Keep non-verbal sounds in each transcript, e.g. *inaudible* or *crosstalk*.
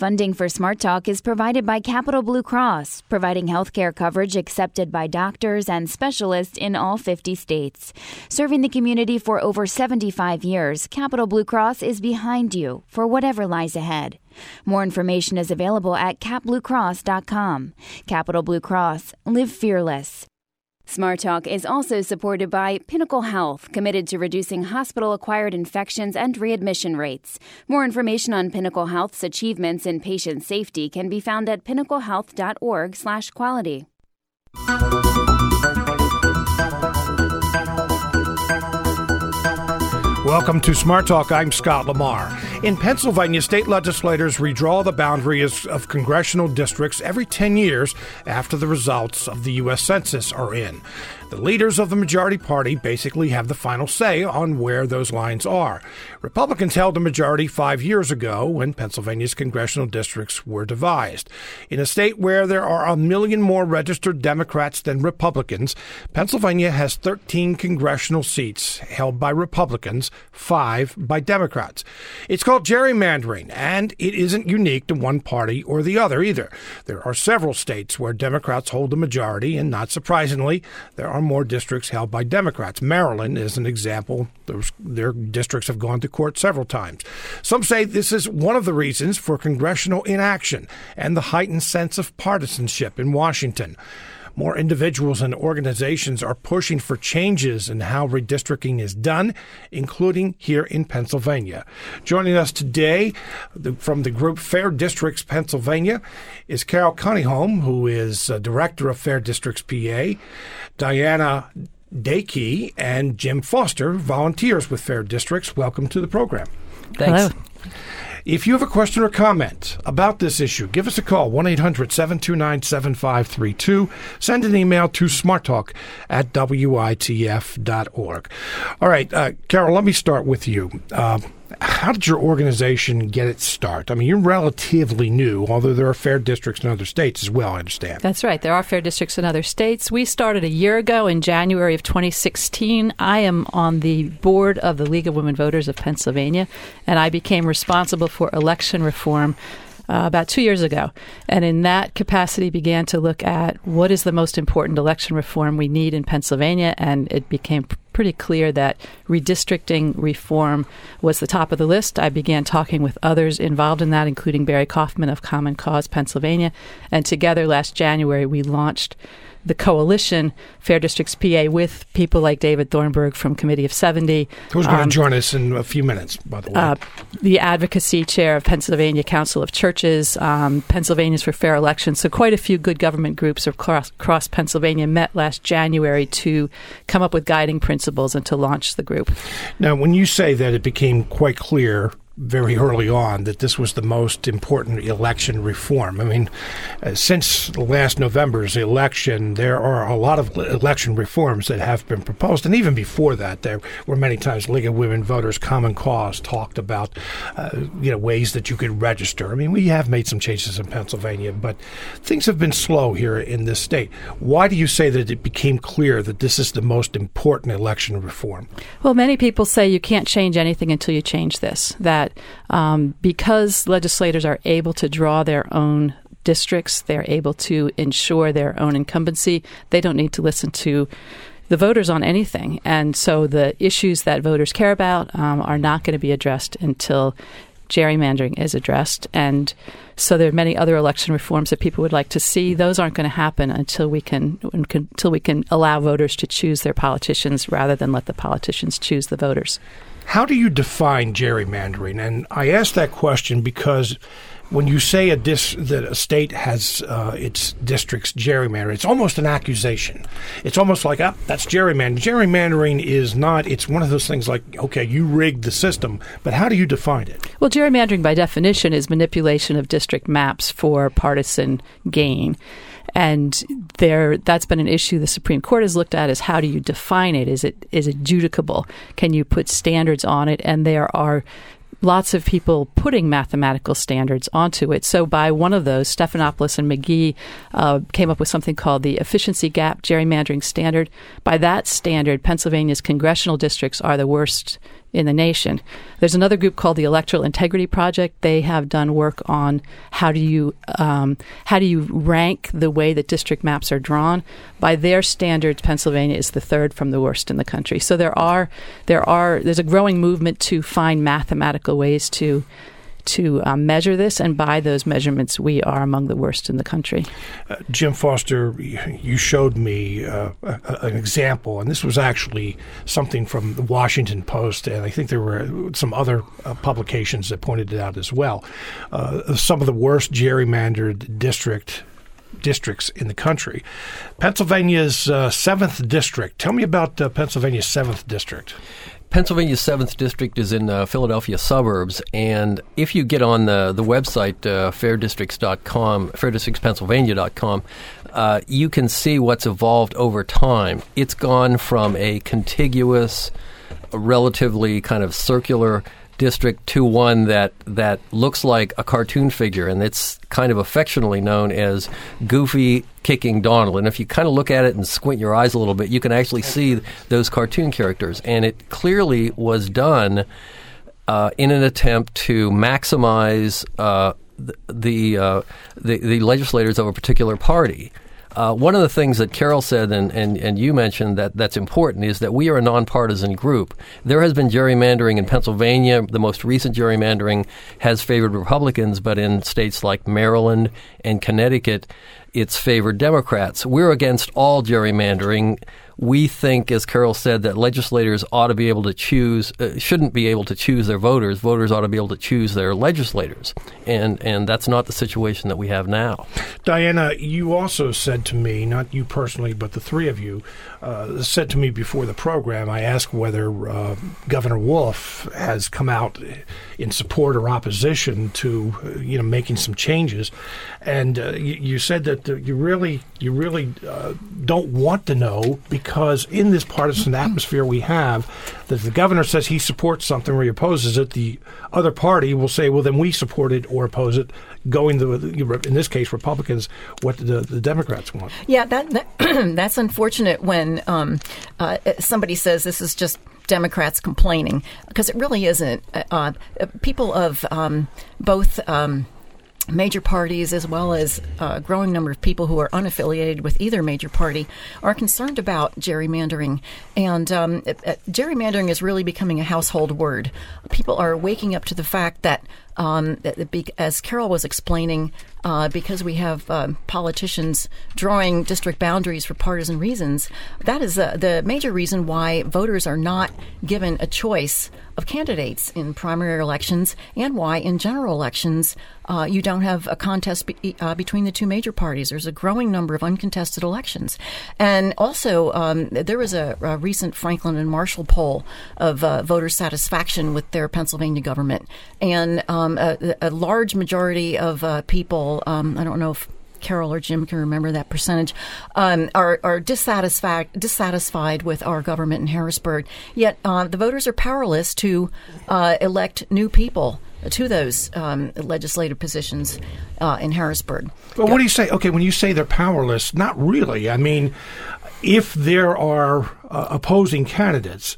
Funding for Smart Talk is provided by Capital Blue Cross, providing healthcare coverage accepted by doctors and specialists in all 50 states. Serving the community for over 75 years, Capital Blue Cross is behind you for whatever lies ahead. More information is available at capbluecross.com. Capital Blue Cross, live fearless. Smart Talk is also supported by Pinnacle Health, committed to reducing hospital acquired infections and readmission rates. More information on Pinnacle Health's achievements in patient safety can be found at pinnaclehealth.org/quality. Welcome to Smart Talk. I'm Scott Lamar. In Pennsylvania, state legislators redraw the boundaries of congressional districts every 10 years after the results of the U.S. Census are in. The leaders of the majority party basically have the final say on where those lines are. Republicans held a majority five years ago when Pennsylvania's congressional districts were devised. In a state where there are a million more registered Democrats than Republicans, Pennsylvania has 13 congressional seats held by Republicans, five by Democrats. It's called gerrymandering, and it isn't unique to one party or the other either. There are several states where Democrats hold the majority, and not surprisingly, there are more districts held by Democrats. Maryland is an example. Their districts have gone to court several times. Some say this is one of the reasons for congressional inaction and the heightened sense of partisanship in Washington. More individuals and organizations are pushing for changes in how redistricting is done, including here in Pennsylvania. Joining us today from the group Fair Districts Pennsylvania is Carol Cunningham, who is uh, director of Fair Districts PA, Diana Dakey, and Jim Foster, volunteers with Fair Districts. Welcome to the program. Thanks. Hello. If you have a question or comment about this issue, give us a call, 1 800 729 7532. Send an email to smarttalk at witf.org. All right, uh, Carol, let me start with you. Uh, how did your organization get its start? I mean, you're relatively new, although there are fair districts in other states as well, I understand. That's right. There are fair districts in other states. We started a year ago in January of 2016. I am on the board of the League of Women Voters of Pennsylvania, and I became responsible for election reform uh, about two years ago. And in that capacity, began to look at what is the most important election reform we need in Pennsylvania. And it became pretty clear that redistricting reform was the top of the list. I began talking with others involved in that, including Barry Kauffman of Common Cause Pennsylvania. And together last January, we launched the coalition, Fair Districts PA, with people like David Thornburgh from Committee of 70. Who's going um, to join us in a few minutes, by the way? Uh, the advocacy chair of Pennsylvania Council of Churches, um, Pennsylvanians for Fair Elections. So, quite a few good government groups across, across Pennsylvania met last January to come up with guiding principles and to launch the group. Now, when you say that it became quite clear very early on that this was the most important election reform. I mean, uh, since last November's election, there are a lot of election reforms that have been proposed, and even before that, there were many times League of Women Voters, Common Cause talked about, uh, you know, ways that you could register. I mean, we have made some changes in Pennsylvania, but things have been slow here in this state. Why do you say that it became clear that this is the most important election reform? Well, many people say you can't change anything until you change this. That um, because legislators are able to draw their own districts, they're able to ensure their own incumbency, they don't need to listen to the voters on anything. And so the issues that voters care about um, are not going to be addressed until gerrymandering is addressed. And so there are many other election reforms that people would like to see. Those aren't going to happen until we can, until we can allow voters to choose their politicians rather than let the politicians choose the voters. How do you define gerrymandering? And I ask that question because when you say a dis, that a state has uh, its districts gerrymandered, it's almost an accusation. It's almost like, ah, that's gerrymandering. Gerrymandering is not, it's one of those things like, okay, you rigged the system, but how do you define it? Well, gerrymandering by definition is manipulation of district maps for partisan gain. And there, that's been an issue the Supreme Court has looked at: is how do you define it? Is it is it adjudicable? Can you put standards on it? And there are lots of people putting mathematical standards onto it. So, by one of those, Stephanopoulos and McGhee uh, came up with something called the efficiency gap gerrymandering standard. By that standard, Pennsylvania's congressional districts are the worst in the nation. There's another group called the Electoral Integrity Project. They have done work on how do you um, how do you rank the way that district maps are drawn. By their standards, Pennsylvania is the third from the worst in the country. So there are there are there's a growing movement to find mathematical ways to to um, measure this, and by those measurements, we are among the worst in the country. Uh, Jim Foster, you showed me uh, an example, and this was actually something from the Washington Post, and I think there were some other uh, publications that pointed it out as well. Uh, some of the worst gerrymandered district districts in the country. Pennsylvania's uh, seventh district. Tell me about uh, Pennsylvania's seventh district. Pennsylvania's seventh district is in uh, Philadelphia suburbs, and if you get on the the website uh, fairdistricts.com, fairdistrictspennsylvania.com, uh, you can see what's evolved over time. It's gone from a contiguous, relatively kind of circular district to one that that looks like a cartoon figure, and it's kind of affectionately known as Goofy Kicking Donald. And if you kind of look at it and squint your eyes a little bit, you can actually see those cartoon characters. And it clearly was done uh, in an attempt to maximize uh, the, uh, the the legislators of a particular party. Uh, one of the things that Carol said and, and, and you mentioned that that's important is that we are a nonpartisan group. There has been gerrymandering in Pennsylvania. The most recent gerrymandering has favored Republicans, but in states like Maryland and Connecticut, it's favored Democrats. We're against all gerrymandering we think, as Carol said, that legislators ought to be able to choose, uh, shouldn't be able to choose their voters. Voters ought to be able to choose their legislators, and and that's not the situation that we have now. Diana, you also said to me, not you personally, but the three of you, uh, said to me before the program. I asked whether uh, Governor Wolf has come out in support or opposition to uh, you know making some changes, and uh, you, you, said that you really you really uh, don't want to know because in this partisan atmosphere we have, that the governor says he supports something or he opposes it, the other party will say, well, then we support it or oppose it, going the in this case Republicans what the, the Democrats want. Yeah, that, that *clears throat* that's unfortunate when um, uh, somebody says this is just Democrats complaining because it really isn't. Uh, uh, people of um, both. Um, major parties, as well as a growing number of people who are unaffiliated with either major party, are concerned about gerrymandering. And um, it, it, gerrymandering is really becoming a household word. People are waking up to the fact that um, as Carol was explaining, uh, because we have uh, politicians drawing district boundaries for partisan reasons, that is uh, the major reason why voters are not given a choice of candidates in primary elections and why in general elections uh, you don't have a contest be- uh, between the two major parties. There's a growing number of uncontested elections. And also, um, there was a, a, recent Franklin and Marshall poll of uh, voter satisfaction with their Pennsylvania government. And um, a, a, large majority of people, um, I don't know if Carol or Jim can remember that percentage, um, are, are dissatisfied dissatisfied with our government in Harrisburg. Yet uh, the voters are powerless to uh, elect new people to those um, legislative positions uh, in Harrisburg. Well, what do you say? Okay, when you say they're powerless, not really. I mean, if there are uh, opposing candidates,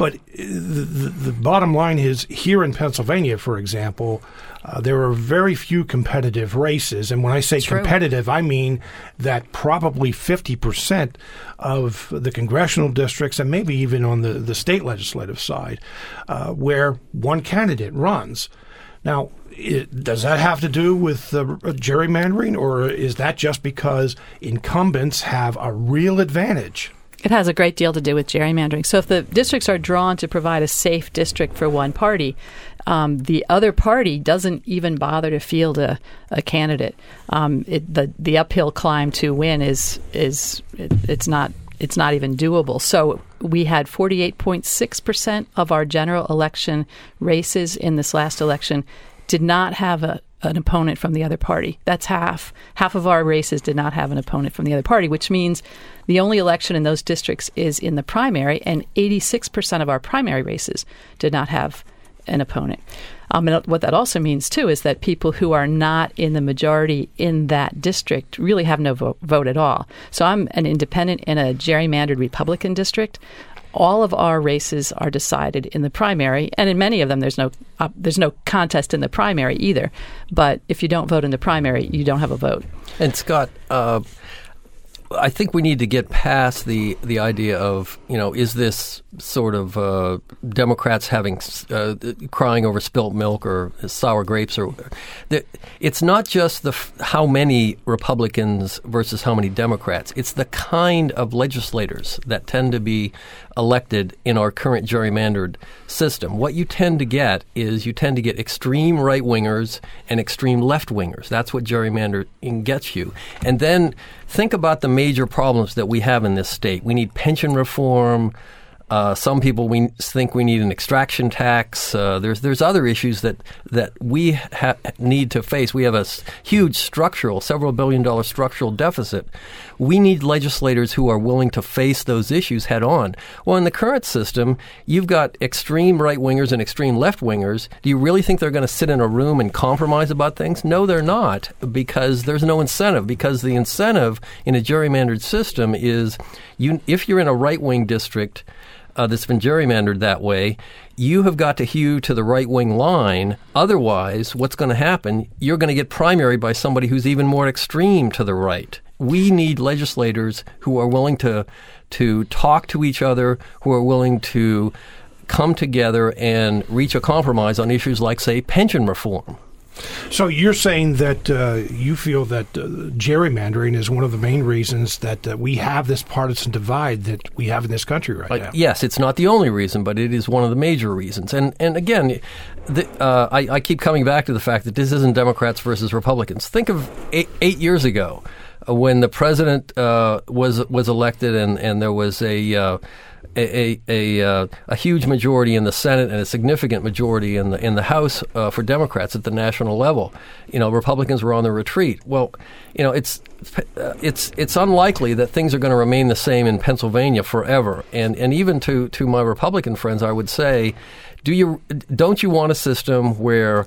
but the, the, the, bottom line is here in Pennsylvania, for example, uh, there are very few competitive races. And when I say it's competitive. I mean that probably 50% of the congressional districts, and maybe even on the, the state legislative side, uh, where one candidate runs. Now, it, does that have to do with uh, gerrymandering, or is that just because incumbents have a real advantage? It has a great deal to do with gerrymandering. So if the districts are drawn to provide a safe district for one party, um, the other party doesn't even bother to field a, a candidate. Um, it, the the uphill climb to win is is it, it's not it's not even doable. So we had 48.6 percent of our general election races in this last election did not have a an opponent from the other party. That's half. Half of our races did not have an opponent from the other party, which means the only election in those districts is in the primary, and 86% of our primary races did not have an opponent. Um, and what that also means, too, is that people who are not in the majority in that district really have no vote, vote at all. So I'm an independent in a gerrymandered Republican district. All of our races are decided in the primary, and in many of them, there's no uh, there's no contest in the primary either. But if you don't vote in the primary, you don't have a vote. And Scott, uh, I think we need to get past the the idea of you know is this sort of uh, Democrats having uh, crying over spilt milk or sour grapes or it's not just the how many Republicans versus how many Democrats. It's the kind of legislators that tend to be elected in our current gerrymandered system. What you tend to get is you tend to get extreme right wingers and extreme left wingers. That's what gerrymandering gets you. And then think about the major problems that we have in this state. We need pension reform. Uh, some people we think we need an extraction tax. Uh, there's there's other issues that that we ha- need to face. We have a huge structural, several billion dollar structural deficit. We need legislators who are willing to face those issues head on. Well, in the current system, you've got extreme right wingers and extreme left wingers. Do you really think they're going to sit in a room and compromise about things? No, they're not, because there's no incentive. Because the incentive in a gerrymandered system is you if you're in a right wing district uh, that's been gerrymandered that way, you have got to hew to the right wing line. Otherwise, what's going to happen? You're going to get primary by somebody who's even more extreme to the right. We need legislators who are willing to to talk to each other, who are willing to come together and reach a compromise on issues like, say, pension reform. So you're saying that uh, you feel that uh, gerrymandering is one of the main reasons that uh, we have this partisan divide that we have in this country right now. Yes, it's not the only reason, but it is one of the major reasons. And and again, the, uh, I, I, keep coming back to the fact that this isn't Democrats versus Republicans. Think of eight, eight years ago uh, when the president uh, was was elected, and and there was a a a, a, a, huge majority in the Senate and a significant majority in the in the House uh, for Democrats at the national level. You know, Republicans were on the retreat. Well, you know, it's uh, it's it's unlikely that things are going to remain the same in Pennsylvania forever. And and even to to my Republican friends, I would say, do you don't you want a system where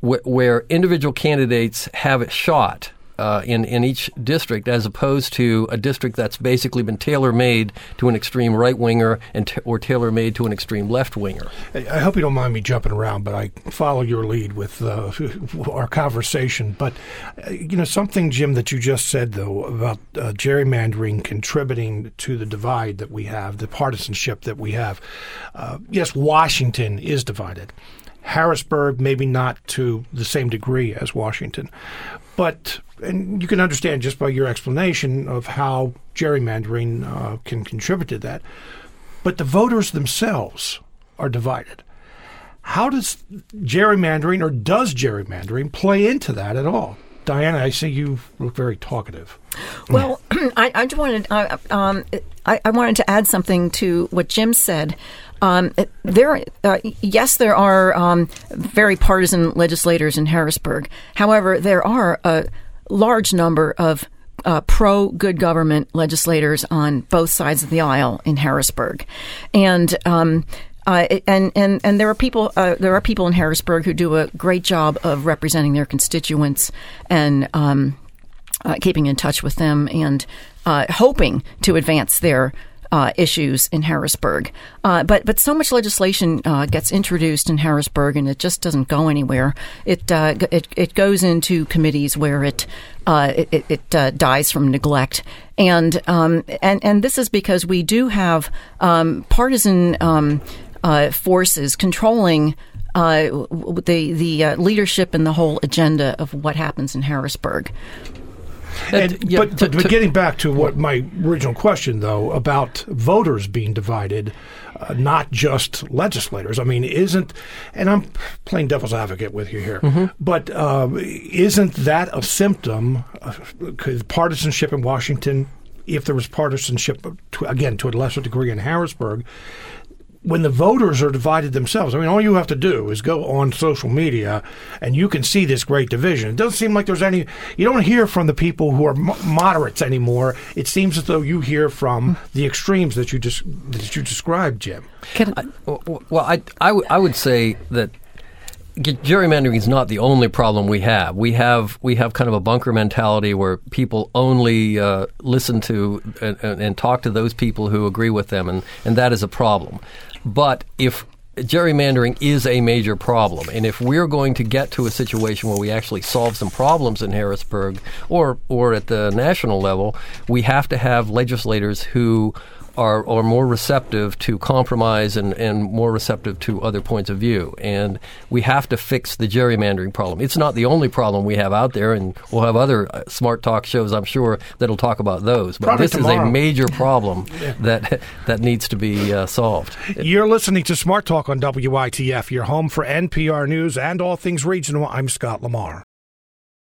where individual candidates have a shot uh, in in each district, as opposed to a district that's basically been tailor made to an extreme right winger and t- or tailor made to an extreme left winger. I hope you don't mind me jumping around, but I follow your lead with uh, *laughs* our conversation. But uh, you know something, Jim, that you just said though about uh, gerrymandering contributing to the divide that we have, the partisanship that we have. Uh, yes, Washington is divided. Harrisburg, maybe not to the same degree as Washington, but and you can understand just by your explanation of how gerrymandering uh, can contribute to that. But the voters themselves are divided. How does gerrymandering or does gerrymandering play into that at all? Diana, I see you look very talkative. *clears throat* Well, *clears throat* I, I just wanted uh, um, I, I, wanted to add something to what Jim said. Um, there, uh, yes, there are um, very partisan legislators in Harrisburg. However, there are a large number of uh, pro good government legislators on both sides of the aisle in Harrisburg, and. Um, uh, and and and there are people uh, there are people in Harrisburg who do a great job of representing their constituents and um, uh, keeping in touch with them and uh, hoping to advance their uh, issues in Harrisburg. Uh, but but so much legislation uh, gets introduced in Harrisburg, and it just doesn't go anywhere. It uh, it, it goes into committees where it uh, it, it uh, dies from neglect, and um, and and this is because we do have um, partisan um, forces controlling. the the leadership and the whole agenda of what happens in Harrisburg. And, yeah, but, to, but, but getting back to what my original question, though, about voters being divided, uh, not just legislators. I mean, isn't, and I'm playing devil's advocate with you here, mm-hmm. but uh, isn't that a symptom? Of, partisanship in Washington, if there was partisanship, to, again, to a lesser degree in Harrisburg, when the voters are divided themselves, I mean, all you have to do is go on social media and you can see this great division. It doesn't seem like there's any, you don't hear from the people who are moderates anymore. It seems as though you hear from the extremes that you just, that you described, Jim. I, well, I, I, w- I would say that gerrymandering is not the only problem we have. We have we have kind of a bunker mentality where people only uh, listen to and, and, talk to those people who agree with them, and, and that is a problem. But if gerrymandering is a major problem, and if we're going to get to a situation where we actually solve some problems in Harrisburg or or at the national level, we have to have legislators who are, are more receptive to compromise and, and more receptive to other points of view. And we have to fix the gerrymandering problem. It's not the only problem we have out there, and we'll have other uh, smart talk shows, I'm sure, that'll talk about those. But Probably this tomorrow. is a major problem *laughs* that that needs to be uh, solved. You're listening to Smart Talk on WITF, your home for NPR News and all things regional. I'm Scott Lamar.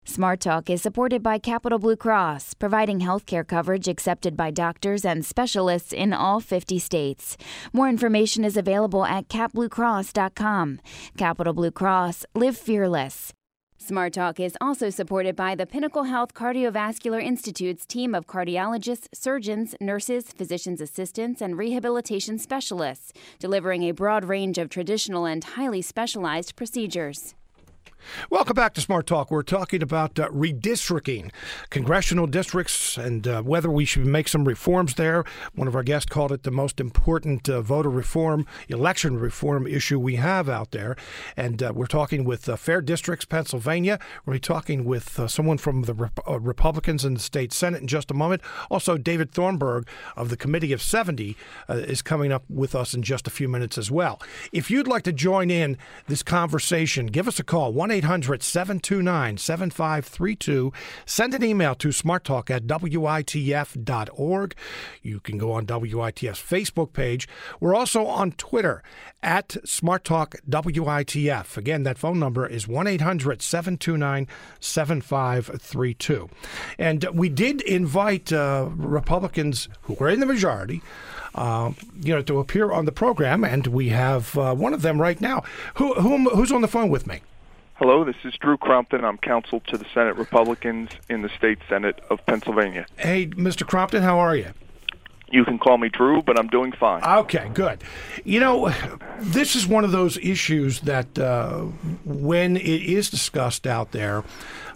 Smart Talk is supported by Capital Blue Cross, providing healthcare coverage accepted by doctors and specialists in all 50 states. More information is available at capbluecross.com. Capital Blue Cross, live fearless. Smart Talk is also supported by the Pinnacle Health Cardiovascular Institute's team of cardiologists, surgeons, nurses, physician's assistants, and rehabilitation specialists, delivering a broad range of traditional and highly specialized procedures. Welcome back to Smart Talk. We're talking about uh, redistricting congressional districts and uh, whether we should make some reforms there. One of our guests called it the most important uh, voter reform, election reform issue we have out there. And uh, we're talking with uh, Fair Districts, Pennsylvania. We're talking with uh, someone from the Rep- Republicans in the state Senate in just a moment. Also, David Thornburgh of the Committee of 70 is coming up with us in just a few minutes as well. If you'd like to join in this conversation, give us a call 1 800 729 7532. Send an email to smarttalk at WITF.org. You can go on WITF's Facebook page. We're also on Twitter at SmartTalk Again, that phone number is 1 800 729 7532. And we did invite uh, Republicans who were in the majority. Uh, you know, to appear on the program, and we have uh, one of them right now. Who, who, who's on the phone with me? Hello, this is Drew Crompton. I'm counsel to the Senate Republicans in the state Senate of Pennsylvania. Hey, Mr. Crompton, how are you? You can call me Drew, but I'm doing fine. Okay, good. You know, this is one of those issues that uh, when it is discussed out there,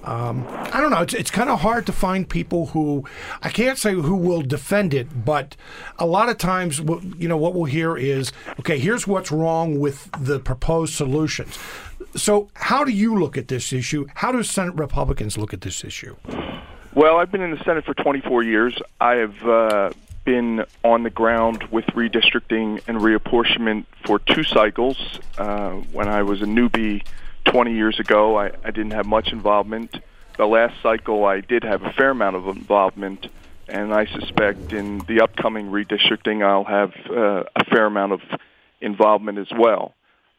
um, I don't know. It's, it's kind of hard to find people who I can't say who will defend it, but a lot of times, you know, what we'll hear is, okay, here's what's wrong with the proposed solutions. So, how do you look at this issue? How do Senate Republicans look at this issue? Well, I've been in the Senate for 24 years. I have uh, been on the ground with redistricting and reapportionment for two cycles. Uh, when I was a newbie 20 years ago, I, I didn't have much involvement. The last cycle, I did have a fair amount of involvement, and I suspect in the upcoming redistricting, I'll have uh, a fair amount of involvement as well.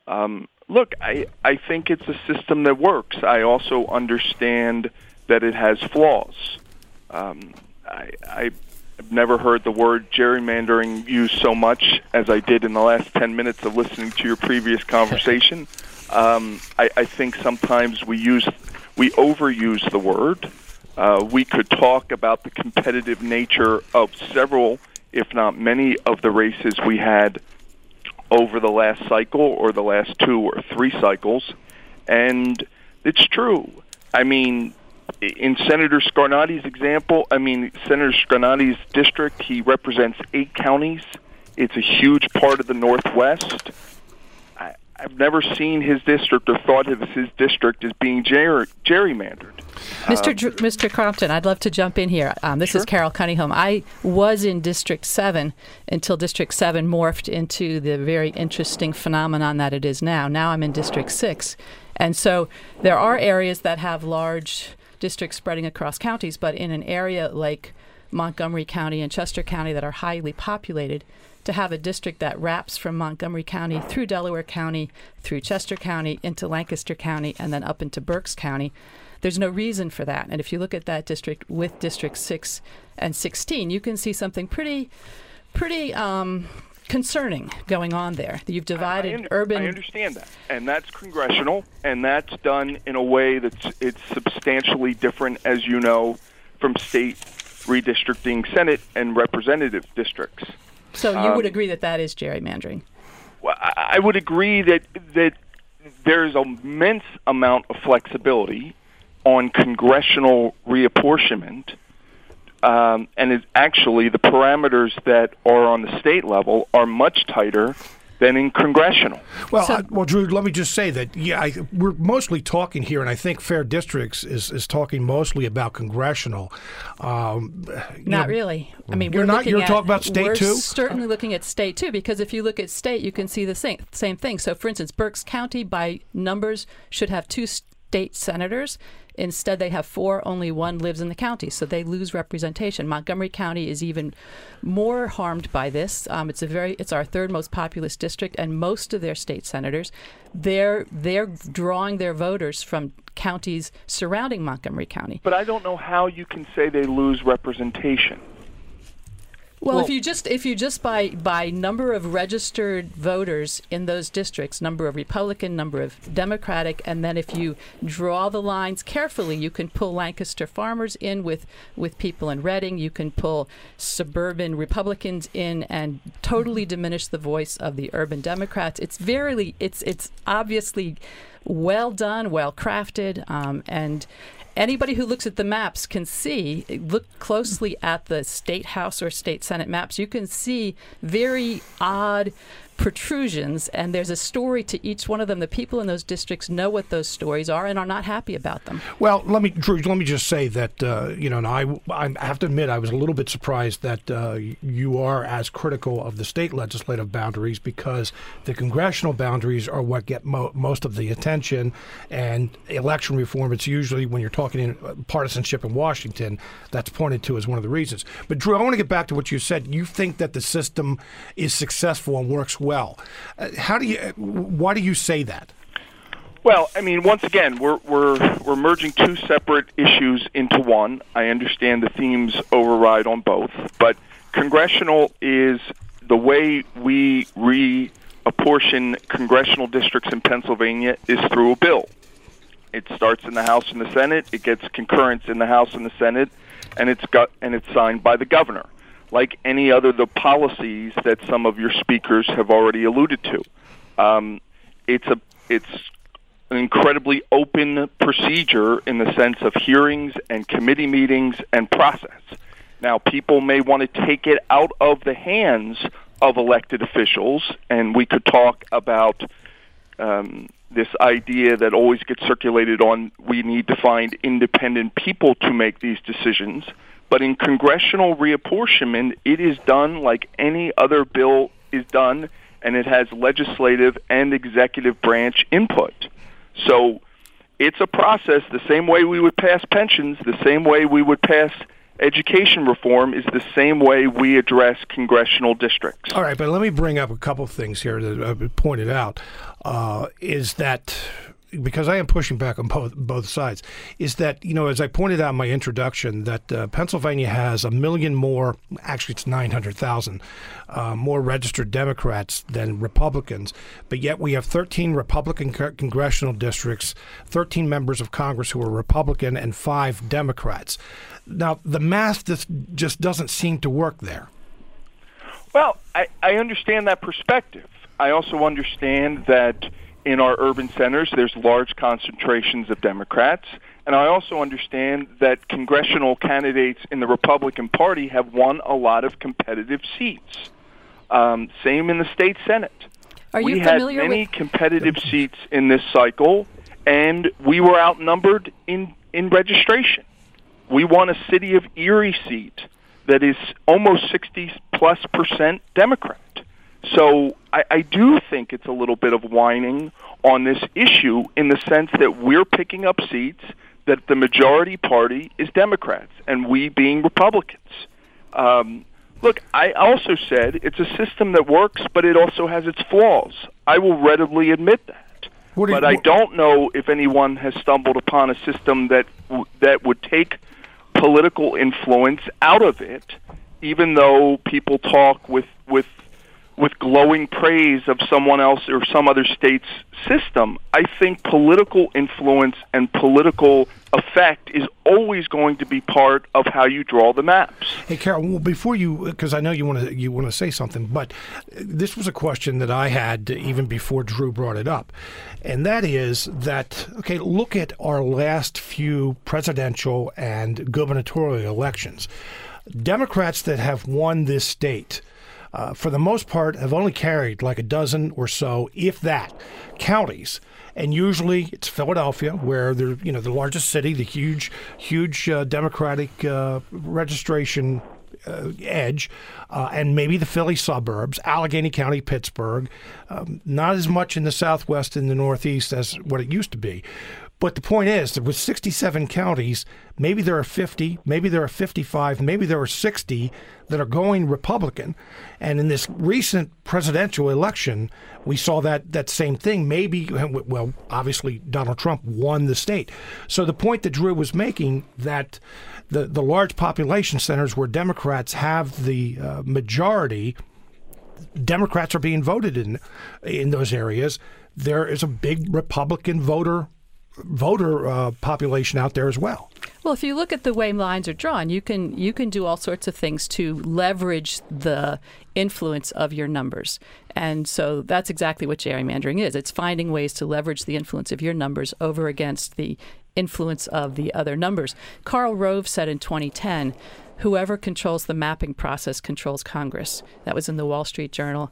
Um, look, I, I think it's a system that works. I also understand that it has flaws. Um, I, I I've never heard the word gerrymandering used so much as I did in the last 10 minutes of listening to your previous *laughs* conversation. Um, I, I think sometimes we use we overuse the word. Uh, we could talk about the competitive nature of several, if not many, of the races we had over the last cycle or the last two or three cycles, and it's true. I mean, in Senator Scarnati's example, I mean, Senator Scarnati's district, he represents eight counties. It's a huge part of the Northwest. I've never seen his district or thought of his district as being ger- gerrymandered. Mr. Dr- Mr. Crompton, I'd love to jump in here. Um, this sure. is Carol Cunningham. I was in District 7 until District 7 morphed into the very interesting phenomenon that it is now. Now I'm in District 6. And so there are areas that have large districts spreading across counties, but in an area like Montgomery County and Chester County that are highly populated, to have a district that wraps from Montgomery County through Delaware County, through Chester County, into Lancaster County, and then up into Berks County. There's no reason for that. And if you look at that district with District 6 and 16, you can see something pretty, pretty um, concerning going on there. You've divided I, I under, urban. I understand that, and that's congressional, and that's done in a way that's it's substantially different, as you know, from state redistricting Senate and representative districts. So you um, would agree that that is gerrymandering? Well, I would agree that that there is an immense amount of flexibility on congressional reapportionment, um, and actually the parameters that are on the state level are much tighter than in congressional. Well, so, I, well, Drew, let me just say that yeah, I, we're mostly talking here, and I think Fair Districts is, is talking mostly about congressional. Um, not know, really. I mean, you're not. You're at, talking about state we're too. Certainly looking at state too, because if you look at state, you can see the same same thing. So, for instance, Berks County by numbers should have two state senators. Instead, they have four, only one lives in the county, so they lose representation. Montgomery County is even more harmed by this. Um, it's a very, it's our third most populous district, and most of their state senators, they're they're drawing their voters from counties surrounding Montgomery County. But I don't know how you can say they lose representation. Well, well, if you just if you just by by number of registered voters in those districts, number of Republican, number of Democratic, and then if you draw the lines carefully, you can pull Lancaster farmers in with with people in Reading. You can pull suburban Republicans in and totally diminish the voice of the urban Democrats. It's very it's it's obviously well done, well crafted, um, and anybody who looks at the maps can see, look closely at the state house or state senate maps, you can see very odd protrusions, and there's a story to each one of them. The people in those districts know what those stories are and are not happy about them. Well, let me, Drew, let me just say that uh, you know, and I, I have to admit, I was a little bit surprised that uh, you are as critical of the state legislative boundaries because the congressional boundaries are what get mo- most of the attention, and election reform. It's usually when you're talking in uh, partisanship in Washington that's pointed to as one of the reasons. But Drew, I want to get back to what you said. You think that the system is successful and works well well. Uh, how do you? Why do you say that? Well, I mean, once again, we're we're we're merging two separate issues into one. I understand the themes override on both, but congressional is the way we reapportion congressional districts in Pennsylvania is through a bill. It starts in the House and the Senate. It gets concurrence in the House and the Senate, and it's got and it's signed by the governor like any other the policies that some of your speakers have already alluded to. Um, it's a it's an incredibly open procedure in the sense of hearings and committee meetings and process. Now, people may want to take it out of the hands of elected officials, and we could talk about um, this idea that always gets circulated on we need to find independent people to make these decisions. But in congressional reapportionment, it is done like any other bill is done, and it has legislative and executive branch input. So it's a process the same way we would pass pensions, the same way we would pass education reform is the same way we address congressional districts. All right, but let me bring up a couple things here that I've pointed out. Uh, is that because I am pushing back on both both sides, is that you know as I pointed out in my introduction that uh, Pennsylvania has a million more, actually it's nine hundred thousand uh, more registered Democrats than Republicans, but yet we have thirteen Republican co- congressional districts, thirteen members of Congress who are Republican, and five Democrats. Now the math just just doesn't seem to work there. Well, I, I understand that perspective. I also understand that in our urban centers, there's large concentrations of Democrats. And I also understand that congressional candidates in the Republican Party have won a lot of competitive seats. Um, same in the state Senate. Are we had many with- competitive seats in this cycle, and we were outnumbered in, in registration. We won a city of Erie seat that is almost 60 plus percent Democrat. So I, I do think it's a little bit of whining on this issue in the sense that we're picking up seats that the majority party is Democrats and we being Republicans. Um, look, I also said it's a system that works, but it also has its flaws. I will readily admit that. but I don't know if anyone has stumbled upon a system that that would take political influence out of it, even though people talk with with with glowing praise of someone else or some other state's system. I think political influence and political effect is always going to be part of how you draw the maps. Hey, Carol. Well, before you, because I know you want to you want to say something, but this was a question that I had even before Drew brought it up, and that is that okay, look at our last few presidential and gubernatorial elections. Democrats that have won this state. Uh, for the most part, have only carried like a dozen or so, if that, counties and usually it's Philadelphia, where they're you know the largest city, the huge, huge uh, Democratic uh, registration uh, edge, uh, and maybe the Philly suburbs, Allegheny County, Pittsburgh. Um, not as much in the Southwest and the Northeast as what it used to be. But the point is that with 67 counties, maybe there are 50, maybe there are 55, maybe there are 60 that are going Republican. And in this recent presidential election, we saw that that same thing. Maybe, well, obviously Donald Trump won the state. So the point that Drew was making that the the large population centers where Democrats have the uh, majority, Democrats are being voted in in those areas. There is a big Republican voter voter uh, population out there as well. Well, if you look at the way lines are drawn, you can you can do all sorts of things to leverage the influence of your numbers. And so that's exactly what gerrymandering is. It's finding ways to leverage the influence of your numbers over against the influence of the other numbers. Karl Rove said in 2010, whoever controls the mapping process controls Congress. That was in the Wall Street Journal.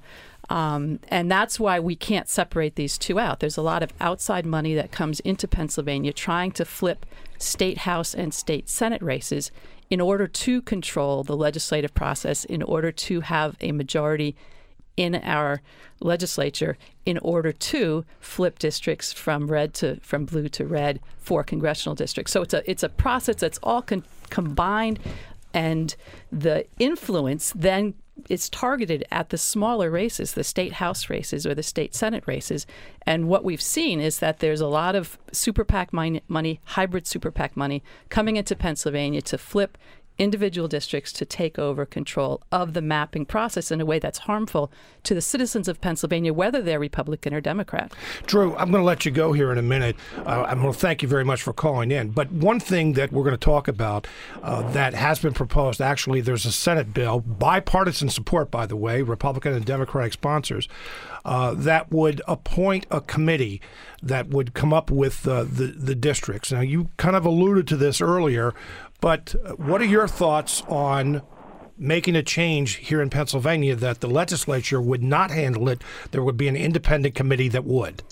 Um, and that's why we can't separate these two out. There's a lot of outside money that comes into Pennsylvania trying to flip state House and state Senate races in order to control the legislative process, in order to have a majority in our legislature in order to flip districts from red to from blue to red for congressional districts. So it's a it's a process that's all con- combined and the influence then is targeted at the smaller races, the state house races or the state senate races. And what we've seen is that there's a lot of super PAC money, hybrid super PAC money, coming into Pennsylvania to flip individual districts to take over control of the mapping process in a way that's harmful to the citizens of Pennsylvania, whether they're Republican or Democrat. Drew, I'm going to let you go here in a minute. Uh, I'm going to thank you very much for calling in. But one thing that we're going to talk about uh, that has been proposed actually, there's a Senate bill, bipartisan support, by the way, Republican and Democratic sponsors, uh, that would appoint a committee that would come up with uh, the, the districts. Now, you kind of alluded to this earlier, but uh, what are your thoughts on making a change here in Pennsylvania that the legislature would not handle it? There would be an independent committee that would.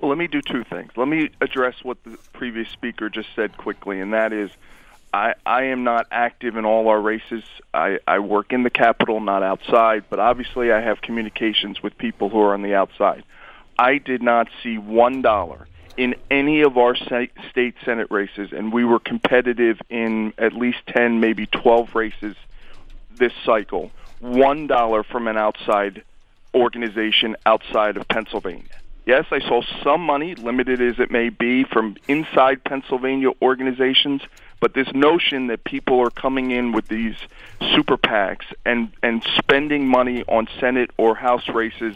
Well, let me do two things. Let me address what the previous speaker just said quickly, and that is I, I am not active in all our races. I, I work in the Capitol, not outside, but obviously I have communications with people who are on the outside. I did not see one dollar in any of our state senate races, and we were competitive in at least 10, maybe 12 races this cycle, $1 from an outside organization outside of Pennsylvania. Yes, I saw some money, limited as it may be, from inside Pennsylvania organizations, but this notion that people are coming in with these super PACs and, and spending money on Senate or House races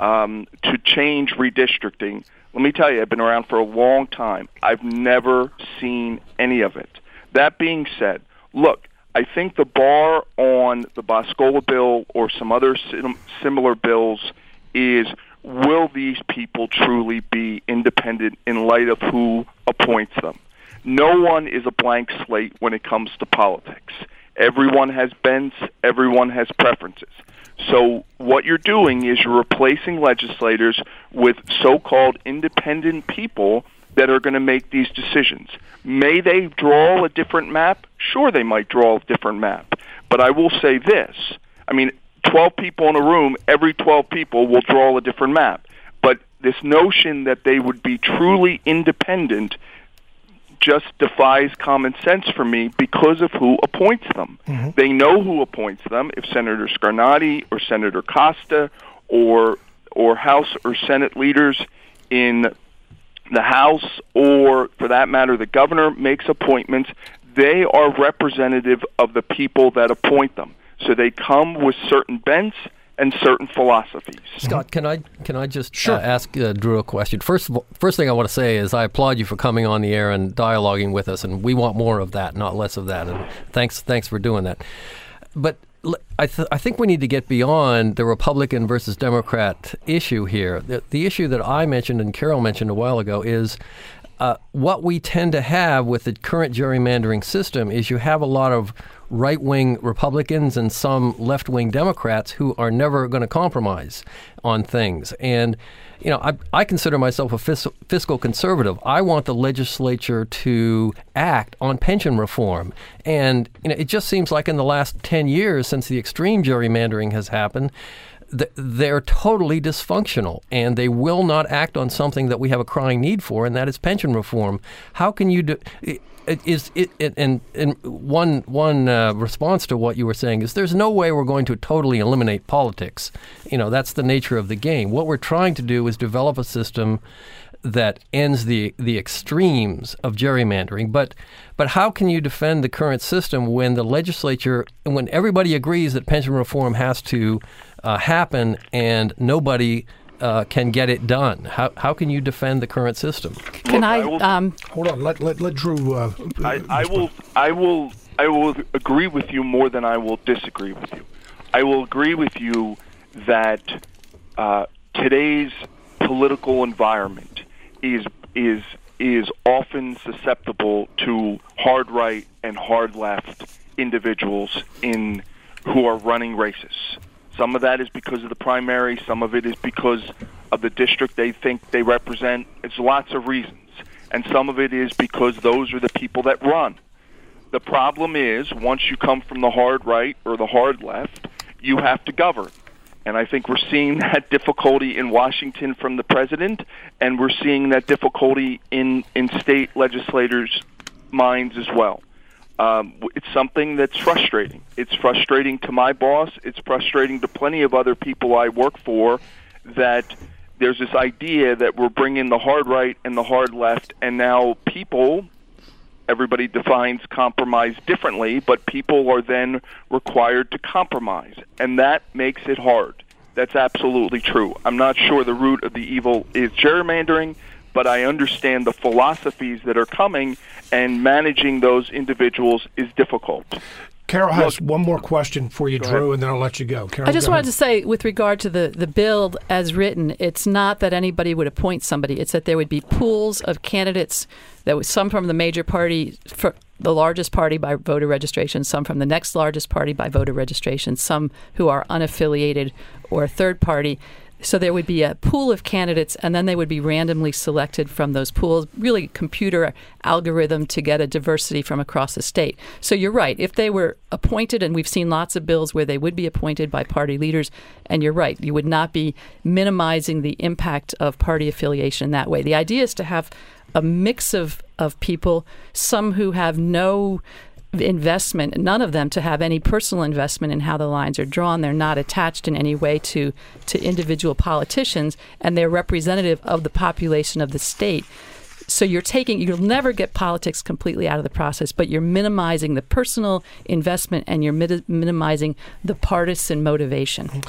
um, to change redistricting – let me tell you, I've been around for a long time. I've never seen any of it. That being said, look, I think the bar on the Boscola bill or some other sim- similar bills is will these people truly be independent in light of who appoints them? No one is a blank slate when it comes to politics. Everyone has bents, everyone has preferences. So what you're doing is you're replacing legislators with so-called independent people that are going to make these decisions. May they draw a different map? Sure, they might draw a different map. But I will say this. I mean, 12 people in a room, every 12 people will draw a different map. But this notion that they would be truly independent just defies common sense for me because of who appoints them. Mm-hmm. They know who appoints them. If Senator Scarnati or Senator Costa or or House or Senate leaders in the House or for that matter the governor makes appointments, they are representative of the people that appoint them. So they come with certain bents and certain philosophies. Scott, can I can I just Sure. uh, ask uh, Drew a question? First of all, first thing I want to say is I applaud you for coming on the air and dialoguing with us, and we want more of that, not less of that. And thanks thanks for doing that. But l- I, th- I think we need to get beyond the Republican versus Democrat issue here. The, the issue that I mentioned and Carol mentioned a while ago is uh, what we tend to have with the current gerrymandering system is you have a lot of right wing Republicans and some left wing Democrats who are never going to compromise on things. And, you know, I, I consider myself a fis- fiscal conservative. I want the legislature to act on pension reform. And, you know, it just seems like in the last 10 years since the extreme gerrymandering has happened, they're totally dysfunctional and they will not act on something that we have a crying need for, and that is pension reform. How can you do? Is it, it and and one one uh, response to what you were saying is there's no way we're going to totally eliminate politics. You know that's the nature of the game. What we're trying to do is develop a system that ends the the extremes of gerrymandering. But but how can you defend the current system when the legislature when everybody agrees that pension reform has to uh, happen and nobody uh, can get it done? How how can you defend the current system? Can Look, I? I will- um, Hold on. Let let, let Drew. Uh, I, I will I will I will agree with you more than I will disagree with you. I will agree with you that uh, today's political environment is is is often susceptible to hard right and hard left individuals in who are running races. Some of that is because of the primary. Some of it is because of the district they think they represent. It's lots of reasons, and some of it is because those are the people that run. The problem is once you come from the hard right or the hard left, you have to govern. And I think we're seeing *laughs* that difficulty in Washington from the president, and we're seeing that difficulty in, in state legislators' minds as well. Um, it's something that's frustrating. It's frustrating to my boss. It's frustrating to plenty of other people I work for that there's this idea that we're bringing the hard right and the hard left, and now people everybody defines compromise differently, but people are then required to compromise, and that makes it hard. That's absolutely true. I'm not sure the root of the evil is gerrymandering, but I understand the philosophies that are coming, and managing those individuals is difficult. Carol has one more question for you, ahead. Drew, and then I'll let you go. Carol, I just go wanted to say, with regard to the, the bill as written, it's not that anybody would appoint somebody. It's that there would be pools of candidates that was some from the major party, for the largest party by voter registration, some from the next largest party by voter registration, some who are unaffiliated or third party. So there would be a pool of candidates, and then they would be randomly selected from those pools, really computer algorithm to get a diversity from across the state. So you're right. If they were appointed, and we've seen lots of bills where they would be appointed by party leaders, and you're right, you would not be minimizing the impact of party affiliation that way. The idea is to have a mix of, of people, some who have no investment, none of them to have any personal investment in how the lines are drawn. They're not attached in any way to, to individual politicians, and they're representative of the population of the state. So you're taking, you'll never get politics completely out of the process, but you're minimizing the personal investment and you're miti- minimizing the partisan motivation.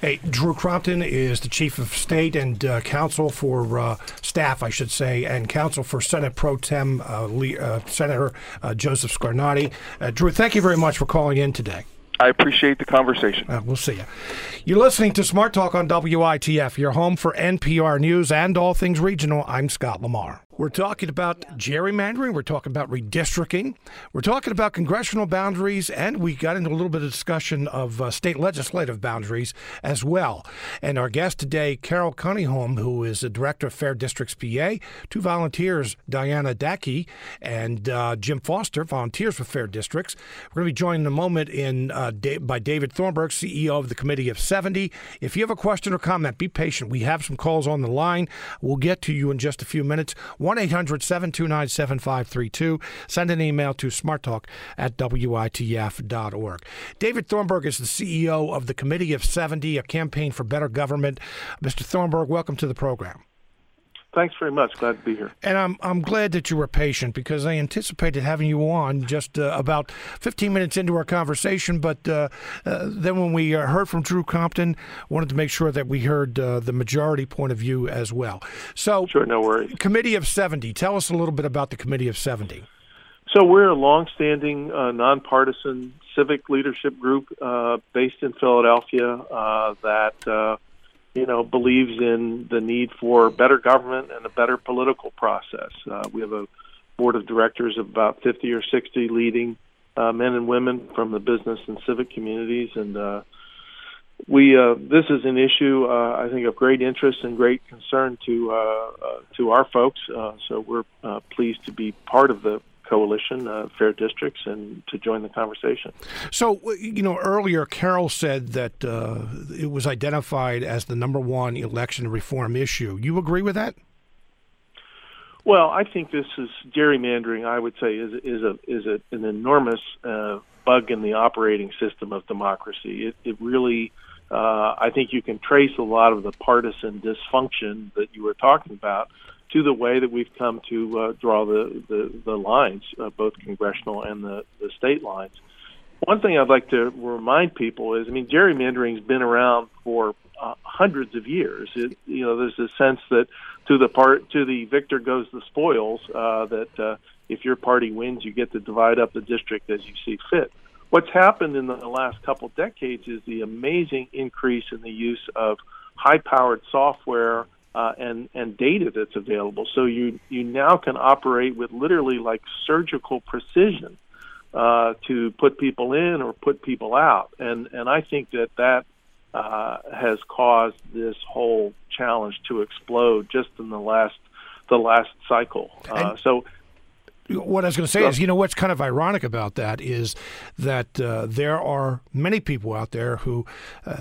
Hey, Drew Crompton is the chief of state and uh, counsel for uh, staff, I should say, and counsel for Senate Pro Tem uh, Le- uh, Senator uh, Joseph Scarnati. Uh, Drew, thank you very much for calling in today. I appreciate the conversation. Uh, we'll see you. You're listening to Smart Talk on WITF, your home for NPR News and all things regional. I'm Scott Lamar. We're talking about gerrymandering. We're talking about redistricting. We're talking about congressional boundaries, and we got into a little bit of discussion of uh, state legislative boundaries as well. And our guest today, Carol Cunningham, who is the director of Fair Districts PA, two volunteers, Diana Dackey and uh, Jim Foster, volunteers for Fair Districts. We're going to be joined in a moment in uh, da- by David Thornburgh, CEO of the Committee of 70. If you have a question or comment, be patient. We have some calls on the line. We'll get to you in just a few minutes. 1 800 729 7532. Send an email to smarttalk at WITF.org. David Thornburgh is the CEO of the Committee of 70, a campaign for better government. Mr. Thornburgh, welcome to the program. Thanks very much. Glad to be here. And I'm I'm glad that you were patient because I anticipated having you on just uh, about 15 minutes into our conversation, but uh, uh, then when we uh, heard from Drew Crompton, wanted to make sure that we heard uh, the majority point of view as well. So, sure, no worries. Committee of 70. Tell us a little bit about the Committee of 70. So we're a longstanding, uh, nonpartisan civic leadership group based in Philadelphia that you know, believes in the need for better government and a better political process. Uh, we have a board of directors of about 50 or 60 leading uh, men and women from the business and civic communities, and uh, we uh, this is an issue uh, I think of great interest and great concern to uh, uh, to our folks. Uh, so we're uh, pleased to be part of the coalition, uh, Fair Districts, and to join the conversation. So, you know, earlier Carol said that uh, it was identified as the number one election reform issue. You agree with that? Well, I think this is gerrymandering. I would say is is a is a, an enormous uh, bug in the operating system of democracy. It, it really. Uh, I think you can trace a lot of the partisan dysfunction that you were talking about to the way that we've come to uh, draw the, the, the lines, uh, both congressional and the, the state lines. One thing I'd like to remind people is, I mean, gerrymandering's been around for uh, hundreds of years. It, you know, there's a sense that to the part to the victor goes the spoils. Uh, that uh, if your party wins, you get to divide up the district as you see fit. What's happened in the last couple decades is the amazing increase in the use of high-powered software uh, and and data that's available. So you you now can operate with literally like surgical precision uh, to put people in or put people out. And and I think that that uh, has caused this whole challenge to explode just in the last the last cycle. Uh, so what I was going to say is, you know, what's kind of ironic about that is that uh, there are many people out there who uh,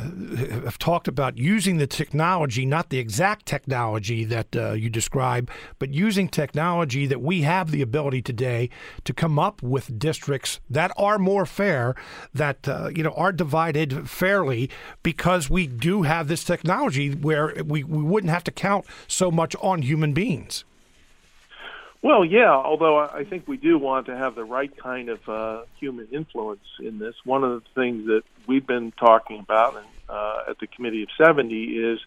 have talked about using the technology, not the exact technology that uh, you describe, but using technology that we have the ability today to come up with districts that are more fair, that, uh, you know, are divided fairly because we do have this technology where we, we wouldn't have to count so much on human beings. Well, yeah, although I think we do want to have the right kind of uh, human influence in this. One of the things that we've been talking about uh, at the Committee of 70 is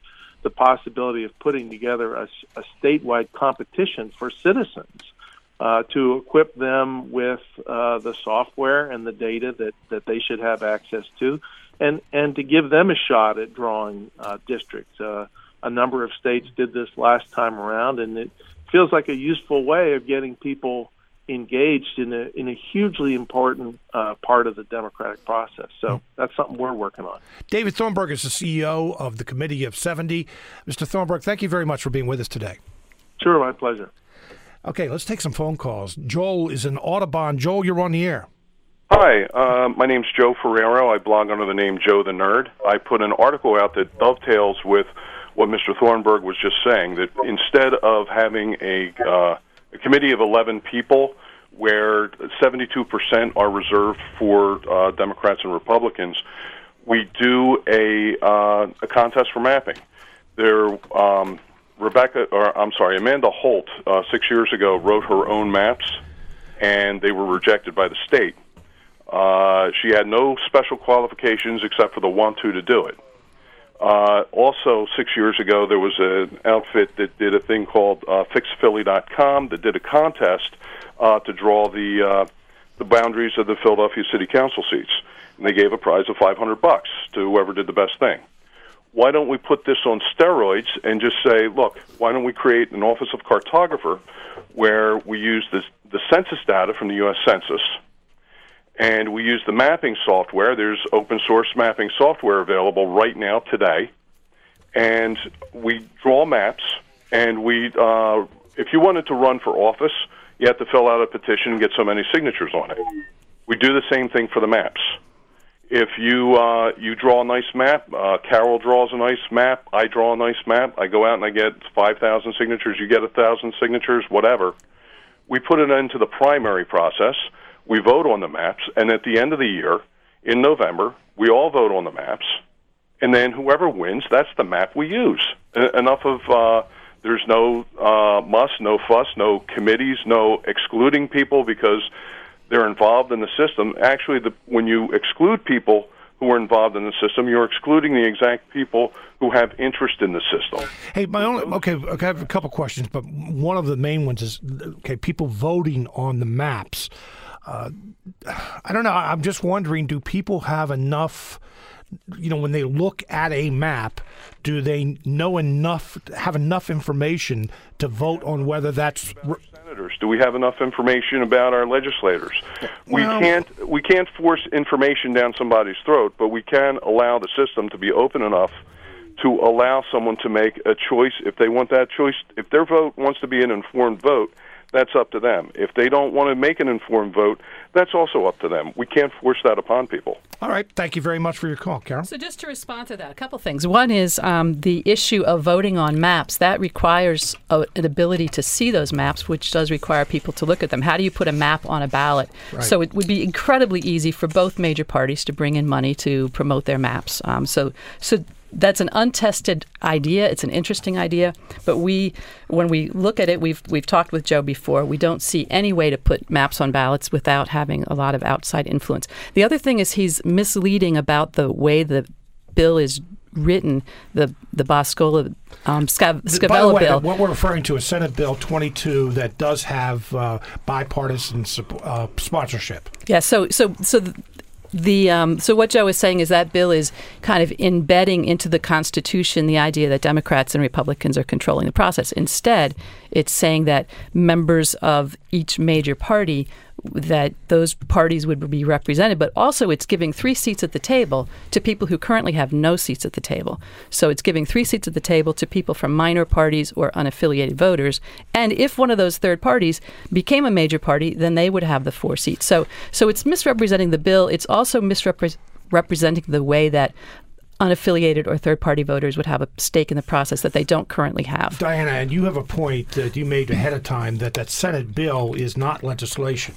the possibility of putting together a, a statewide competition for citizens uh, to equip them with uh, the software and the data that, that they should have access to, and, and to give them a shot at drawing uh, districts. Uh, a number of states did this last time around, and it feels like a useful way of getting people engaged in a in a hugely important uh, part of the democratic process. So that's something we're working on. David Thornburgh is the CEO of the Committee of 70. Mr. Thornburgh, thank you very much for being with us today. Sure, my pleasure. Okay, let's take some phone calls. Joel is in Audubon. Joel, you're on the air. Hi, uh, my name's Joe Ferrero. I blog under the name Joe the Nerd. I put an article out that dovetails with what Mr. Thornburgh was just saying that instead of having a, uh, a committee of 11 people where 72% are reserved for uh, Democrats and Republicans, we do a, uh, a contest for mapping. There, um, Rebecca, or I'm sorry, Amanda Holt, uh, six years ago, wrote her own maps, and they were rejected by the state. Uh, she had no special qualifications except for the want to to do it. Uh, also, six years ago, there was an outfit that did a thing called uh, FixPhilly.com that did a contest uh, to draw the uh, the boundaries of the Philadelphia City Council seats, and they gave a prize of 500 bucks to whoever did the best thing. Why don't we put this on steroids and just say, look, why don't we create an office of cartographer where we use the the census data from the U.S. Census and we use the mapping software. There's open source mapping software available right now today, and we draw maps. And we, uh, if you wanted to run for office, you have to fill out a petition and get so many signatures on it. We do the same thing for the maps. If you uh, you draw a nice map, uh, Carol draws a nice map, I draw a nice map. I go out and I get five thousand signatures. You get a thousand signatures, whatever. We put it into the primary process we vote on the maps, and at the end of the year, in November, we all vote on the maps, and then whoever wins, that's the map we use. enough of uh, There's no uh, muss, no fuss, no committees, no excluding people because they're involved in the system. Actually, the, when you exclude people who are involved in the system, you're excluding the exact people who have interest in the system. Hey, my only okay, okay, I have a couple questions, but one of the main ones is okay, people voting on the maps. Uh, I don't know. I'm just wondering, do people have enough? you know, when they look at a map, do they know enough, have enough information to vote on whether that's senators? Do we have enough information about our legislators? we can't we can't force information down somebody's throat, but we can allow the system to be open enough to allow someone to make a choice if they want that choice. If their vote wants to be an informed vote, that's up to them. If they don't want to make an informed vote, that's also up to them. We can't force that upon people. All right. Thank you very much for your call, Carol. So, just to respond to that, a couple things. One is um, the issue of voting on maps. That requires a, an ability to see those maps, which does require people to look at them. How do you put a map on a ballot? Right. So, it would be incredibly easy for both major parties to bring in money to promote their maps. Um, so, so that's an untested idea. It's an interesting idea, but we, when we look at it, we've we've talked with Joe before. We don't see any way to put maps on ballots without having a lot of outside influence. The other thing is he's misleading about the way the bill is written, the the Boscola um, Scav- Scavello way, bill. What we're referring to is Senate Bill 22 that does have uh, bipartisan uh, sponsorship. Yeah. So so so the um, so what Joe is saying is that bill is kind of embedding into the Constitution the idea that Democrats and Republicans are controlling the process. Instead, it's saying that members of each major party that those parties would be represented, but also it's giving three seats at the table to people who currently have no seats at the table. So it's giving three seats at the table to people from minor parties or unaffiliated voters. And if one of those third parties became a major party, then they would have the four seats. So so it's misrepresenting the bill. It's also misrepresenting the way that unaffiliated or third party voters would have a stake in the process that they don't currently have. Diana, and you have a point that you made ahead of time that that Senate bill is not legislation.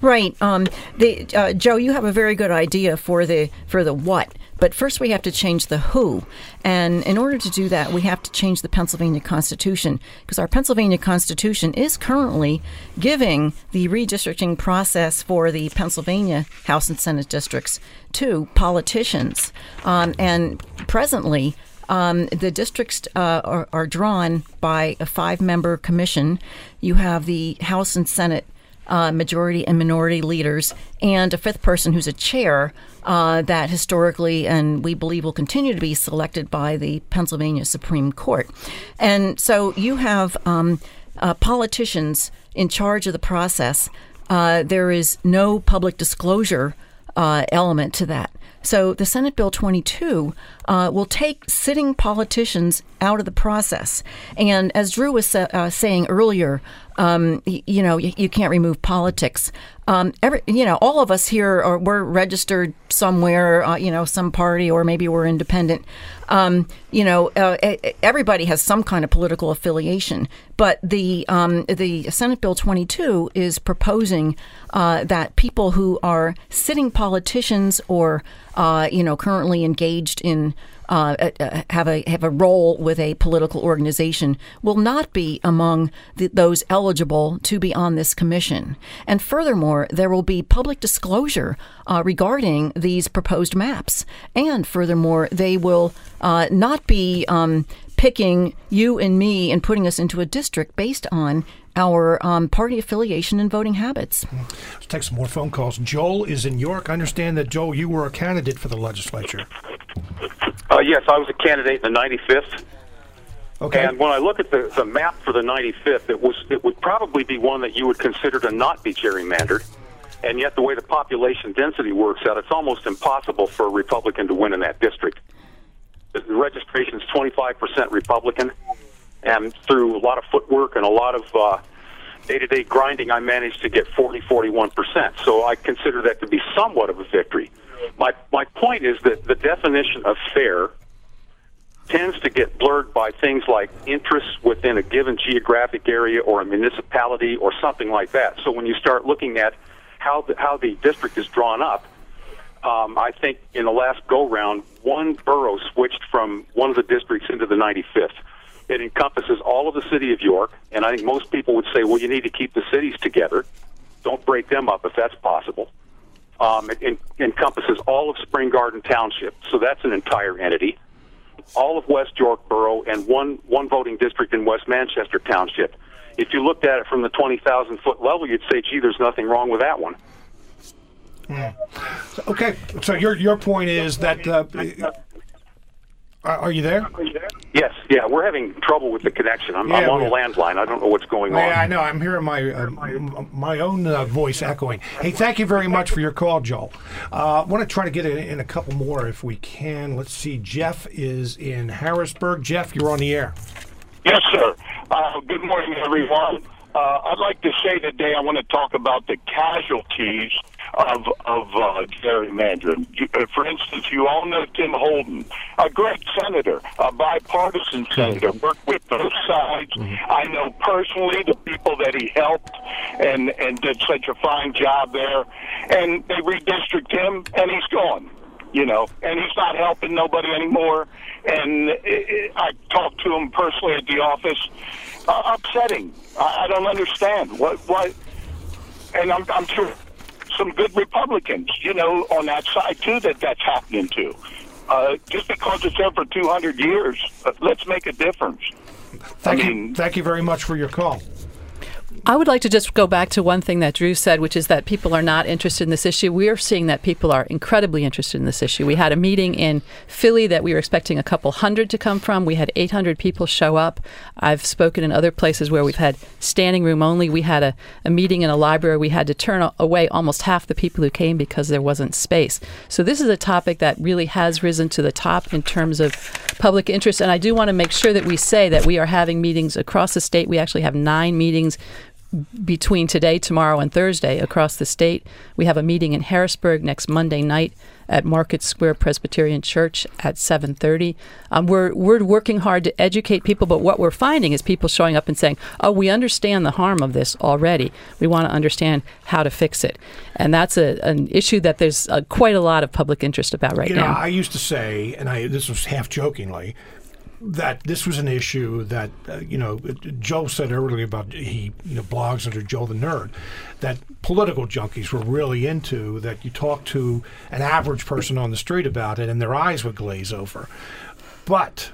Right. Um, the, uh, Joe, you have a very good idea for the for the what. But first, we have to change the who. And in order to do that, we have to change the Pennsylvania Constitution because our Pennsylvania Constitution is currently giving the redistricting process for the Pennsylvania House and Senate districts to politicians. Um, and presently, um, the districts uh, are, are, drawn by a five member commission. You have the House and Senate uh, majority and minority leaders, and a fifth person who's a chair uh, that historically and we believe will continue to be selected by the Pennsylvania Supreme Court. And so you have um, uh, politicians in charge of the process. Uh, there is no public disclosure uh, element to that. So the Senate Bill 22 uh, will take sitting politicians out of the process. And as Drew was uh, saying earlier, um, you, know, you, you, can't remove politics. Um, every, you know, all of us here are we're registered somewhere, uh, you know, some party, or maybe we're independent. Um, you know, uh, everybody has some kind of political affiliation. But the um, the Senate Bill 22 is proposing uh, that people who are sitting politicians or uh, you know currently engaged in uh, uh, uh, have a have a role with a political organization will not be among the, those eligible to be on this commission. And furthermore, there will be public disclosure uh, regarding these proposed maps. And furthermore, they will uh, not be um, picking you and me and putting us into a district based on our um, party affiliation and voting habits. Let's take some more phone calls. Joel is in York. I understand that, Joel, you were a candidate for the legislature. Uh, yes, I was a candidate in the 95th. Okay. And when I look at the, the map for the 95th, it was it would probably be one that you would consider to not be gerrymandered. And yet, the way the population density works out, it's almost impossible for a Republican to win in that district. The registration is 25% Republican, and through a lot of footwork and a lot of uh, day-to-day grinding, I managed to get 40, 41%. So I consider that to be somewhat of a victory. My my point is that the definition of fair tends to get blurred by things like interests within a given geographic area or a municipality or something like that. So when you start looking at how the, how the district is drawn up, um, I think in the last go round, one borough switched from one of the districts into the 95th. It encompasses all of the city of York, and I think most people would say, well, you need to keep the cities together. Don't break them up if that's possible. Um, it, it encompasses all of Spring Garden Township, so that's an entire entity. All of West York Borough and one one voting district in West Manchester Township. If you looked at it from the twenty thousand foot level, you'd say, "Gee, there's nothing wrong with that one." Yeah. Okay, so your your point is that uh, are, are you there? Yes, yeah, we're having trouble with the connection. I'm, I'm on we- a landline. I don't know what's going on. Yeah, I know. I'm hearing my uh, my own uh, voice echoing. Hey, thank you very much for your call, Joel. Uh, I want to try to get in, in a couple more if we can. Let's see. Jeff is in Harrisburg. Jeff, you're on the air. Yes, sir. Uh, good morning, everyone. Uh, I'd like to say today I want to talk about the casualties of of uh, gerrymandering. Uh, For instance, you all know Tim Holden, a great senator, a bipartisan senator, worked with both sides. I know personally the people that he helped and and did such a fine job there. And they redistrict him, and he's gone you know, and he's not helping nobody anymore. And i I I talked to him personally at the office. Uh, upsetting. I, I don't understand what what. And I'm I'm sure some good Republicans, you know, on that side too, that that's happening to. Uh, just because it's there for 200 years, uh, let's make a difference. Thank I you. mean- Thank you very much for your call. I would like to just go back to one thing that Drew said, which is that people are not interested in this issue. We are seeing that people are incredibly interested in this issue. We had a meeting in Philly that we were expecting a couple hundred to come from. We had 800 people show up. I've spoken in other places where we've had standing room only. We had a, a meeting in a library. We had to turn away almost half the people who came because there wasn't space. So this is a topic that really has risen to the top in terms of public interest. And I do want to make sure that we say that we are having meetings across the state. We actually have nine meetings between today, tomorrow, and Thursday across the state. We have a meeting in Harrisburg next Monday night at Market Square Presbyterian Church at 7:30. Um, we're we're working hard to educate people, but what we're finding is people showing up and saying, "Oh, we understand the harm of this already. We want to understand how to fix it," and that's a, an issue that there's uh, quite a lot of public interest about right you know, now. I used to say, and I this was half jokingly, that this was an issue that uh, you know Joe said earlier about he you know blogs under Joe the Nerd that political junkies were really into that you talk to an average person on the street about it and their eyes would glaze over, but.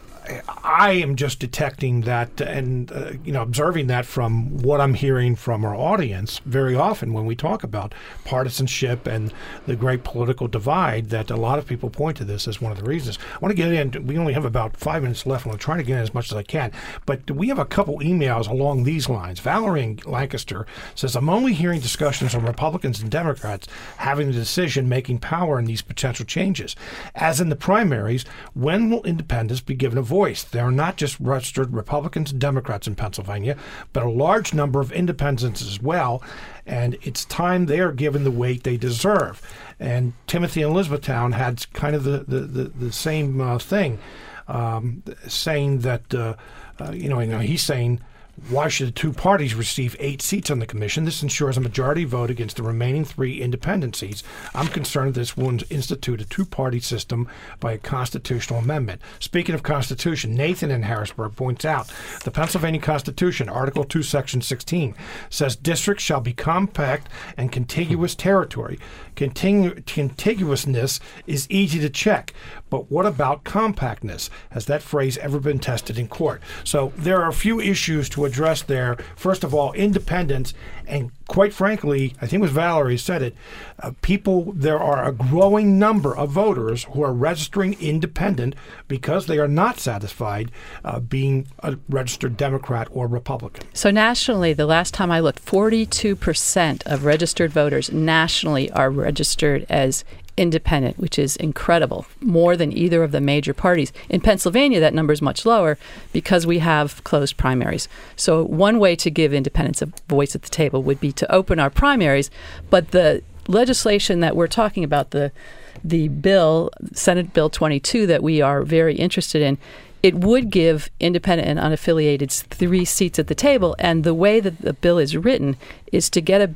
I am just detecting that and uh, you know observing that from what I'm hearing from our audience very often when we talk about partisanship and the great political divide that a lot of people point to this as one of the reasons. I want to get in. We only have about five minutes left. and I'm trying to get in as much as I can, but we have a couple emails along these lines. Valerie in Lancaster says, "I'm only hearing discussions on Republicans and Democrats having the decision-making power in these potential changes. As in the primaries, when will independents be given a voice? There are not just registered Republicans and Democrats in Pennsylvania, but a large number of independents as well, and it's time they are given the weight they deserve. And Timothy in Elizabethtown had kind of the, the, the, the same uh, thing, um, saying that, uh, uh, you know, you know, he's saying, why should the two parties receive eight seats on the commission? This ensures a majority vote against the remaining three independent seats. I'm concerned this will institute a two party system by a constitutional amendment. Speaking of Constitution, Nathan in Harrisburg points out the Pennsylvania Constitution, Article 2, Section 16, says districts shall be compact and contiguous territory. Contiguousness is easy to check, but what about compactness? Has that phrase ever been tested in court? So there are a few issues to address there. First of all, independence, and quite frankly, I think it was Valerie said it. Uh, people, there are a growing number of voters who are registering independent because they are not satisfied uh, being a registered Democrat or Republican. So nationally, the last time I looked, 42% of registered voters nationally are registered as independent, which is incredible, more than either of the major parties. In Pennsylvania, that number is much lower because we have closed primaries. So one way to give independents a voice at the table would be to open our primaries, but the legislation that we're talking about, the the bill, Senate Bill 22, that we are very interested in, it would give independent and unaffiliated three seats at the table. And the way that the bill is written is to get a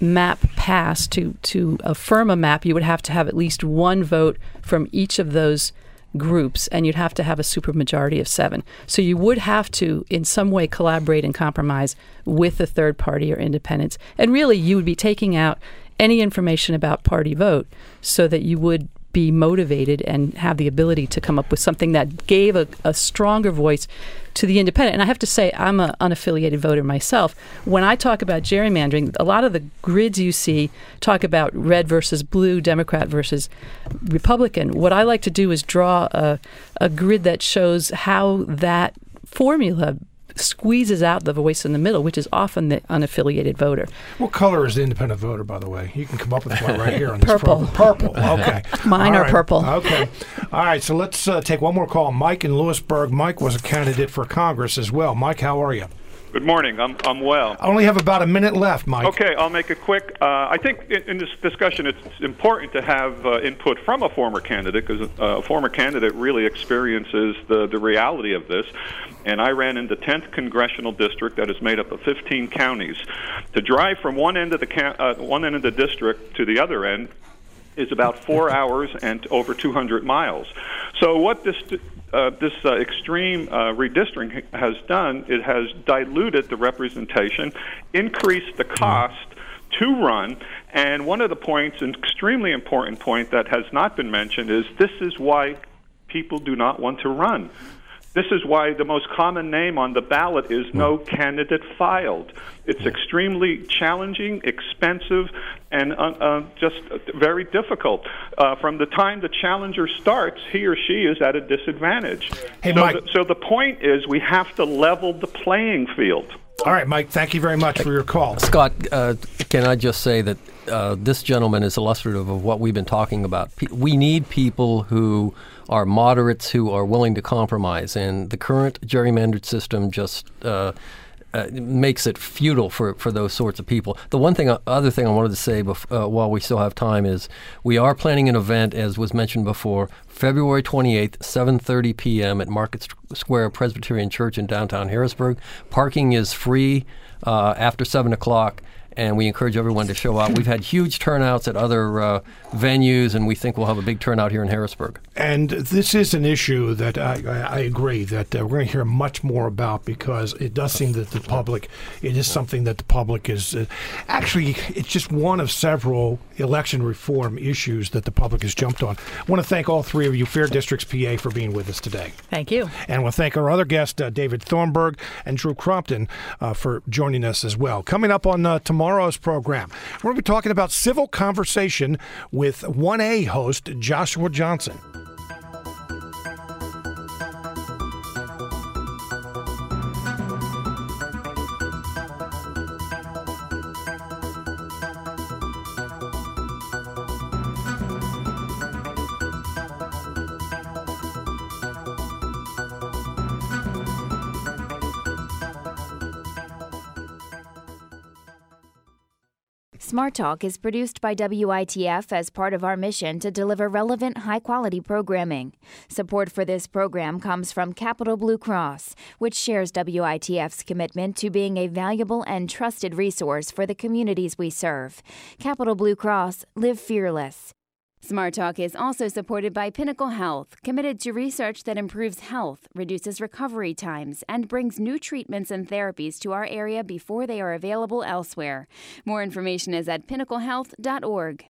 map passed to to affirm a map, you would have to have at least one vote from each of those groups, and you'd have to have a supermajority of seven. So you would have to, in some way, collaborate and compromise with a third party or independents. And really, you would be taking out any information about party vote so that you would be motivated and have the ability to come up with something that gave a, a stronger voice to the independent. And I have to say, I'm an unaffiliated voter myself. When I talk about gerrymandering, a lot of the grids you see talk about red versus blue, Democrat versus Republican. What I like to do is draw a, a grid that shows how that formula squeezes out the voice in the middle, which is often the unaffiliated voter. What color is the independent voter, by the way? You can come up with one right here on this purple. Purple. *laughs* Okay. Mine All are right. purple. Okay. All right. So let's uh, take one more call. Mike in Lewisburg. Mike was a candidate for Congress as well. Mike, how are you? Good morning. I'm I'm well. I only have about a minute left, Mike. Okay, I'll make it quick. Uh, I think in, in this discussion, it's important to have uh, input from a former candidate because uh, a former candidate really experiences the the reality of this. And I ran in the 10th congressional district that is made up of 15 counties. To drive from one end of the ca- uh, one end of the district to the other end is about four hours and over 200 miles. So what this uh, this uh, extreme uh, redistricting has done, it has diluted the representation, increased the cost to run, and one of the points, an extremely important point that has not been mentioned, is this is why people do not want to run. This is why the most common name on the ballot is no candidate filed. It's extremely challenging, expensive, and uh, uh, just very difficult. Uh, from the time the challenger starts, he or she is at a disadvantage. Hey, so, Mike. the, so the point is we have to level the playing field. All right, Mike. Thank you very much for your call. Scott, uh, can I just say that uh, this gentleman is illustrative of what we've been talking about? Pe- we need people who are moderates who are willing to compromise, and the current gerrymandered system just. Uh, uh, makes it futile for, for those sorts of people. The one thing, other thing I wanted to say bef- uh, while we still have time is we are planning an event, as was mentioned before, February 28th, 7:30 p.m. at Market Square Presbyterian Church in downtown Harrisburg. Parking is free uh, after seven o'clock. And we encourage everyone to show up. We've had huge turnouts at other uh, venues, and we think we'll have a big turnout here in Harrisburg. And this is an issue that I, I, I agree that uh, we're going to hear much more about because it does seem that the public, it is something that the public is uh, actually, it's just one of several election reform issues that the public has jumped on. I want to thank all three of you, Fair Districts PA, for being with us today. Thank you. And we'll thank our other guests, uh, David Thornburgh and Drew Crompton, uh, for joining us as well. Coming up on uh, tomorrow's program, we're going to be talking about civil conversation with 1A host Joshua Johnson. Smart Talk is produced by WITF as part of our mission to deliver relevant, high quality programming. Support for this program comes from Capital Blue Cross, which shares WITF's commitment to being a valuable and trusted resource for the communities we serve. Capital Blue Cross, live fearless. Smart Talk is also supported by Pinnacle Health, committed to research that improves health, reduces recovery times, and brings new treatments and therapies to our area before they are available elsewhere. More information is at pinnaclehealth.org.